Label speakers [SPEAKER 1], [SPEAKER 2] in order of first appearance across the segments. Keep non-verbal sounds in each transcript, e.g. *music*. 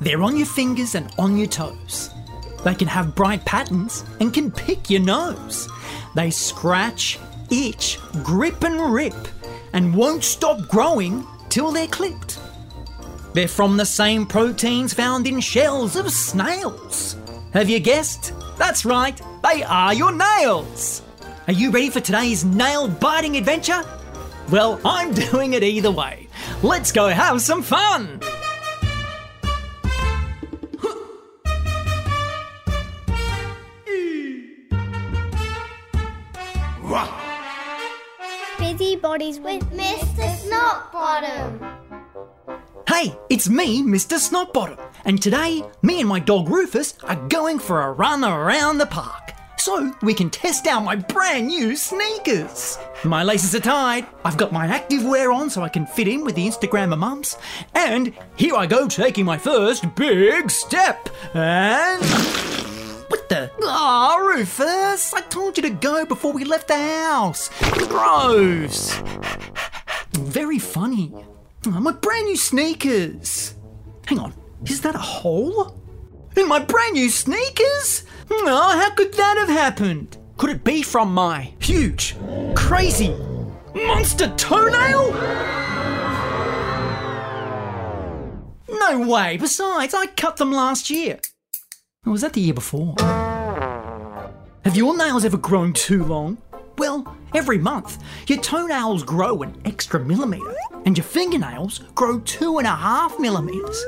[SPEAKER 1] They're on your fingers and on your toes. They can have bright patterns and can pick your nose. They scratch, itch, grip, and rip, and won't stop growing till they're clipped. They're from the same proteins found in shells of snails. Have you guessed? That's right, they are your nails. Are you ready for today's nail biting adventure? Well, I'm *laughs* doing it either way. Let's go have some fun!
[SPEAKER 2] Busy Bodies with Mr. Snotbottom.
[SPEAKER 1] Hey, it's me, Mr. Snotbottom, and today, me and my dog Rufus are going for a run around the park so we can test out my brand new sneakers. My laces are tied, I've got my active wear on so I can fit in with the Instagrammer mums, and here I go taking my first big step. And. What? Ah, Rufus! I told you to go before we left the house. Gross. Very funny. Oh, my brand new sneakers. Hang on, is that a hole? In my brand new sneakers? Oh, how could that have happened? Could it be from my huge, crazy, monster toenail? No way. Besides, I cut them last year. Or was that the year before? Have your nails ever grown too long? Well, every month, your toenails grow an extra millimetre, and your fingernails grow two and a half millimetres.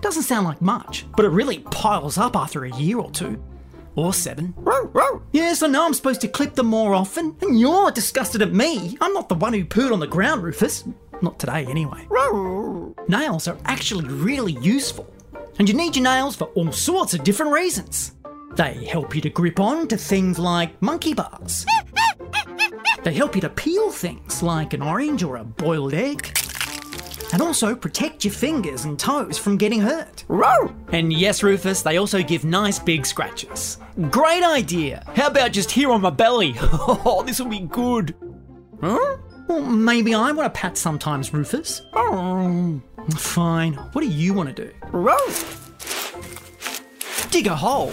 [SPEAKER 1] Doesn't sound like much, but it really piles up after a year or two. Or seven. Yes, I know I'm supposed to clip them more often, and you're disgusted at me. I'm not the one who pooed on the ground, Rufus. Not today, anyway. Nails are actually really useful, and you need your nails for all sorts of different reasons. They help you to grip on to things like monkey bars. They help you to peel things like an orange or a boiled egg. And also protect your fingers and toes from getting hurt. And yes, Rufus, they also give nice big scratches. Great idea. How about just here on my belly? *laughs* Oh, this will be good. Huh? Well, maybe I want a pat sometimes, Rufus. Oh. Fine. What do you want to do? Roo! Dig a hole?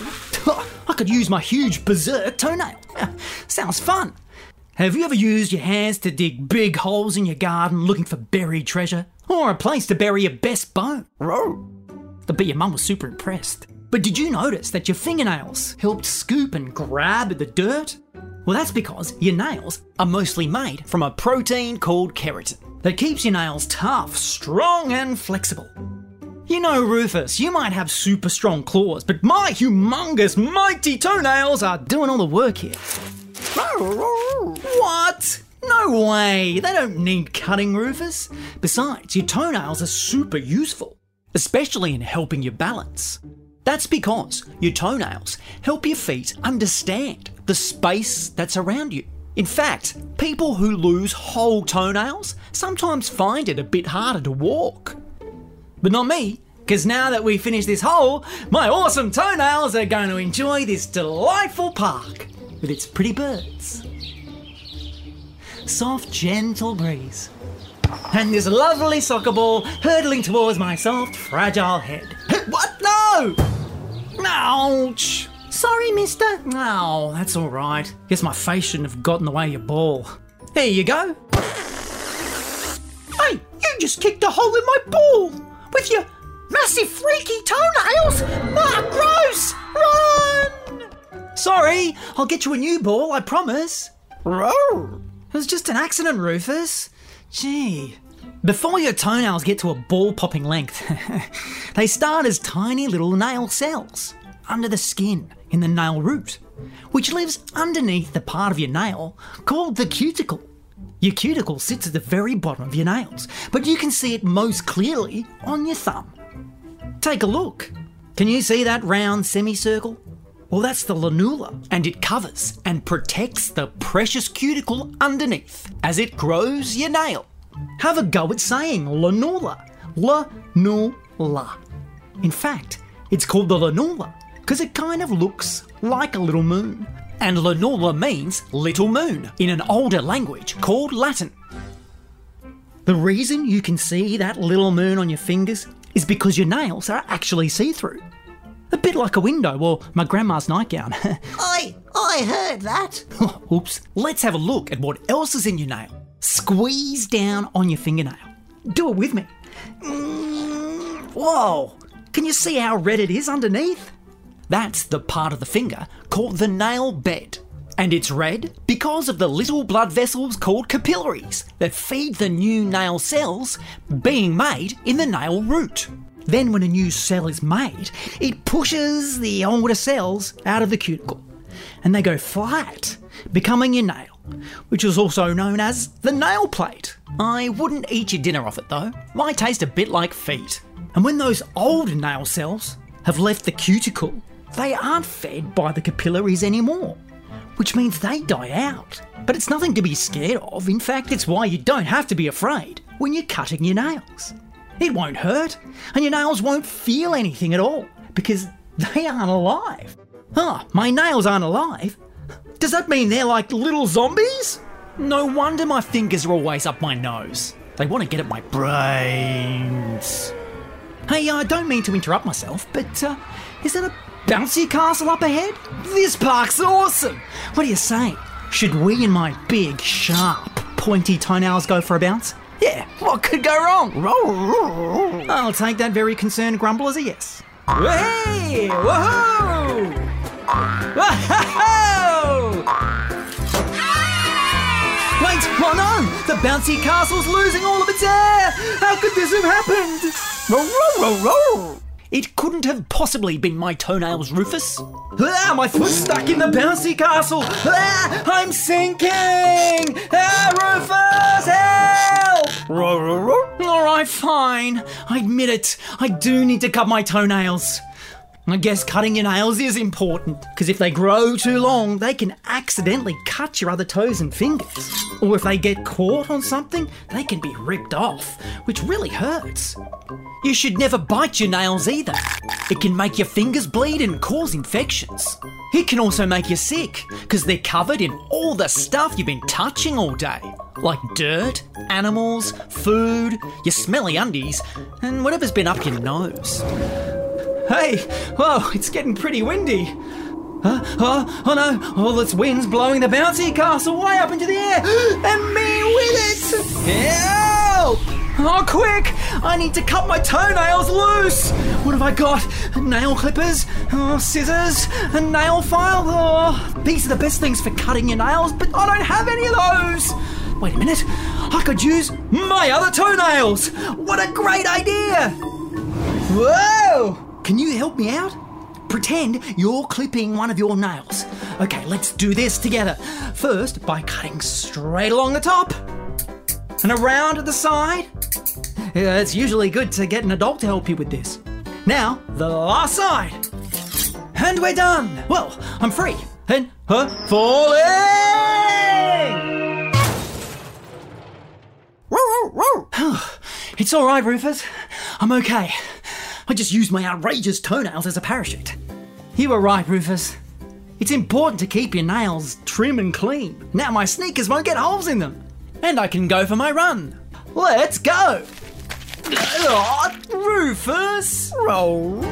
[SPEAKER 1] I could use my huge berserk toenail. Sounds fun. Have you ever used your hands to dig big holes in your garden looking for buried treasure? Or a place to bury your best bone? I bet your mum was super impressed. But did you notice that your fingernails helped scoop and grab at the dirt? Well, that's because your nails are mostly made from a protein called keratin that keeps your nails tough, strong, and flexible. You know, Rufus, you might have super strong claws, but my humongous, mighty toenails are doing all the work here. What? No way! They don't need cutting, Rufus. Besides, your toenails are super useful, especially in helping you balance. That's because your toenails help your feet understand the space that's around you. In fact, people who lose whole toenails sometimes find it a bit harder to walk. But not me, because now that we finished this hole, my awesome toenails are going to enjoy this delightful park with its pretty birds. Soft, gentle breeze. And this lovely soccer ball hurtling towards my soft, fragile head. What? No! Ouch! Sorry, mister. Oh, that's all right. Guess my face shouldn't have got in the way of your ball. Here you go. Hey, you just kicked a hole in my ball with your massive freaky toenails. Ah, gross! Run! Sorry, I'll get you a new ball, I promise. It was just an accident, Rufus. Gee. Before your toenails get to a ball popping length, *laughs* they start as tiny little nail cells under the skin in the nail root, which lives underneath the part of your nail called the cuticle. Your cuticle sits at the very bottom of your nails, but you can see it most clearly on your thumb. Take a look. Can you see that round semicircle? Well, that's the lunula, and it covers and protects the precious cuticle underneath as it grows your nail. Have a go at saying lunula. La-nu-la. In fact, it's called the lunula because it kind of looks like a little moon. And lunula means little moon in an older language called Latin. The reason you can see that little moon on your fingers is because your nails are actually see through. A bit like a window or my grandma's nightgown. *laughs*
[SPEAKER 3] I I heard that. *laughs*
[SPEAKER 1] Oops. Let's have a look at what else is in your nail. Squeeze down on your fingernail. Do it with me. Mm, whoa. Can you see how red it is underneath? That's the part of the finger called the nail bed. And it's red because of the little blood vessels called capillaries that feed the new nail cells being made in the nail root. Then, when a new cell is made, it pushes the older cells out of the cuticle and they go flat, becoming your nail, which is also known as the nail plate. I wouldn't eat your dinner off it though, might taste a bit like feet. And when those old nail cells have left the cuticle, they aren't fed by the capillaries anymore, which means they die out. But it's nothing to be scared of, in fact, it's why you don't have to be afraid when you're cutting your nails. It won't hurt, and your nails won't feel anything at all because they aren't alive. Ah, my nails aren't alive? Does that mean they're like little zombies? No wonder my fingers are always up my nose. They want to get at my brains. Hey, I don't mean to interrupt myself, but uh, is that a bouncy castle up ahead? This park's awesome! What do you say? Should we and my big, sharp, pointy toenails go for a bounce? Yeah, what could go wrong? I'll take that very concerned grumble as a yes. Hey! Woohoo! Wait, oh no! The bouncy castle's losing all of its air! How could this have happened? Row, row, row. It couldn't have possibly been my toenails, Rufus. Ah, my foot's stuck in the bouncy castle! Ah, I'm sinking! Ah, Rufus, help! All right, fine. I admit it. I do need to cut my toenails. I guess cutting your nails is important, because if they grow too long, they can accidentally cut your other toes and fingers. Or if they get caught on something, they can be ripped off, which really hurts. You should never bite your nails either. It can make your fingers bleed and cause infections. It can also make you sick, because they're covered in all the stuff you've been touching all day. Like dirt, animals, food, your smelly undies, and whatever's been up your nose. Hey, whoa, it's getting pretty windy. Uh, oh, oh no, all this wind's blowing the bouncy castle way up into the air, and me with it! Help! Oh, quick! I need to cut my toenails loose! What have I got? Nail clippers? Oh, scissors? A nail file? Oh, these are the best things for cutting your nails, but I don't have any of those! Wait a minute, I could use my other toenails! What a great idea! Whoa! Can you help me out? Pretend you're clipping one of your nails. Okay, let's do this together. First, by cutting straight along the top and around the side. Yeah, it's usually good to get an adult to help you with this. Now, the last side. And we're done. Well, I'm free. And her falling! *sighs* it's all right, Rufus. I'm okay. I just used my outrageous toenails as a parachute. You were right, Rufus. It's important to keep your nails trim and clean. Now my sneakers won't get holes in them. And I can go for my run. Let's go! Rufus! Roll.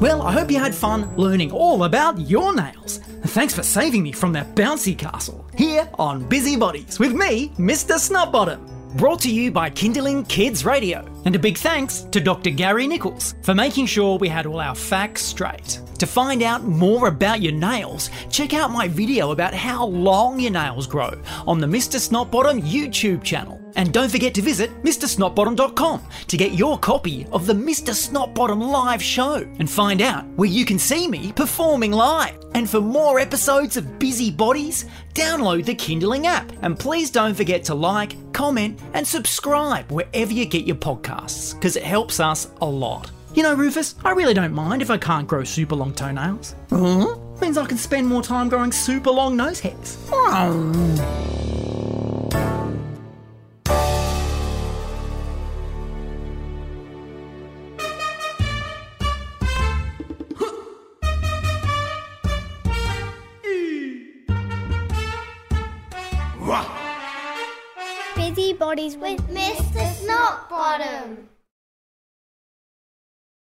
[SPEAKER 1] Well, I hope you had fun learning all about your nails. Thanks for saving me from that bouncy castle here on Busybodies with me, Mr. Snotbottom. Brought to you by Kindling Kids Radio. And a big thanks to Dr. Gary Nichols for making sure we had all our facts straight. To find out more about your nails, check out my video about how long your nails grow on the Mr. Snotbottom YouTube channel. And don't forget to visit MrSnotbottom.com to get your copy of the Mr. Snotbottom live show and find out where you can see me performing live. And for more episodes of Busy Bodies, download the Kindling app. And please don't forget to like, comment, and subscribe wherever you get your podcasts, because it helps us a lot. You know, Rufus, I really don't mind if I can't grow super long toenails. Huh? Means I can spend more time growing super long nose hairs.
[SPEAKER 2] Busybodies with Mr. Snotbottom.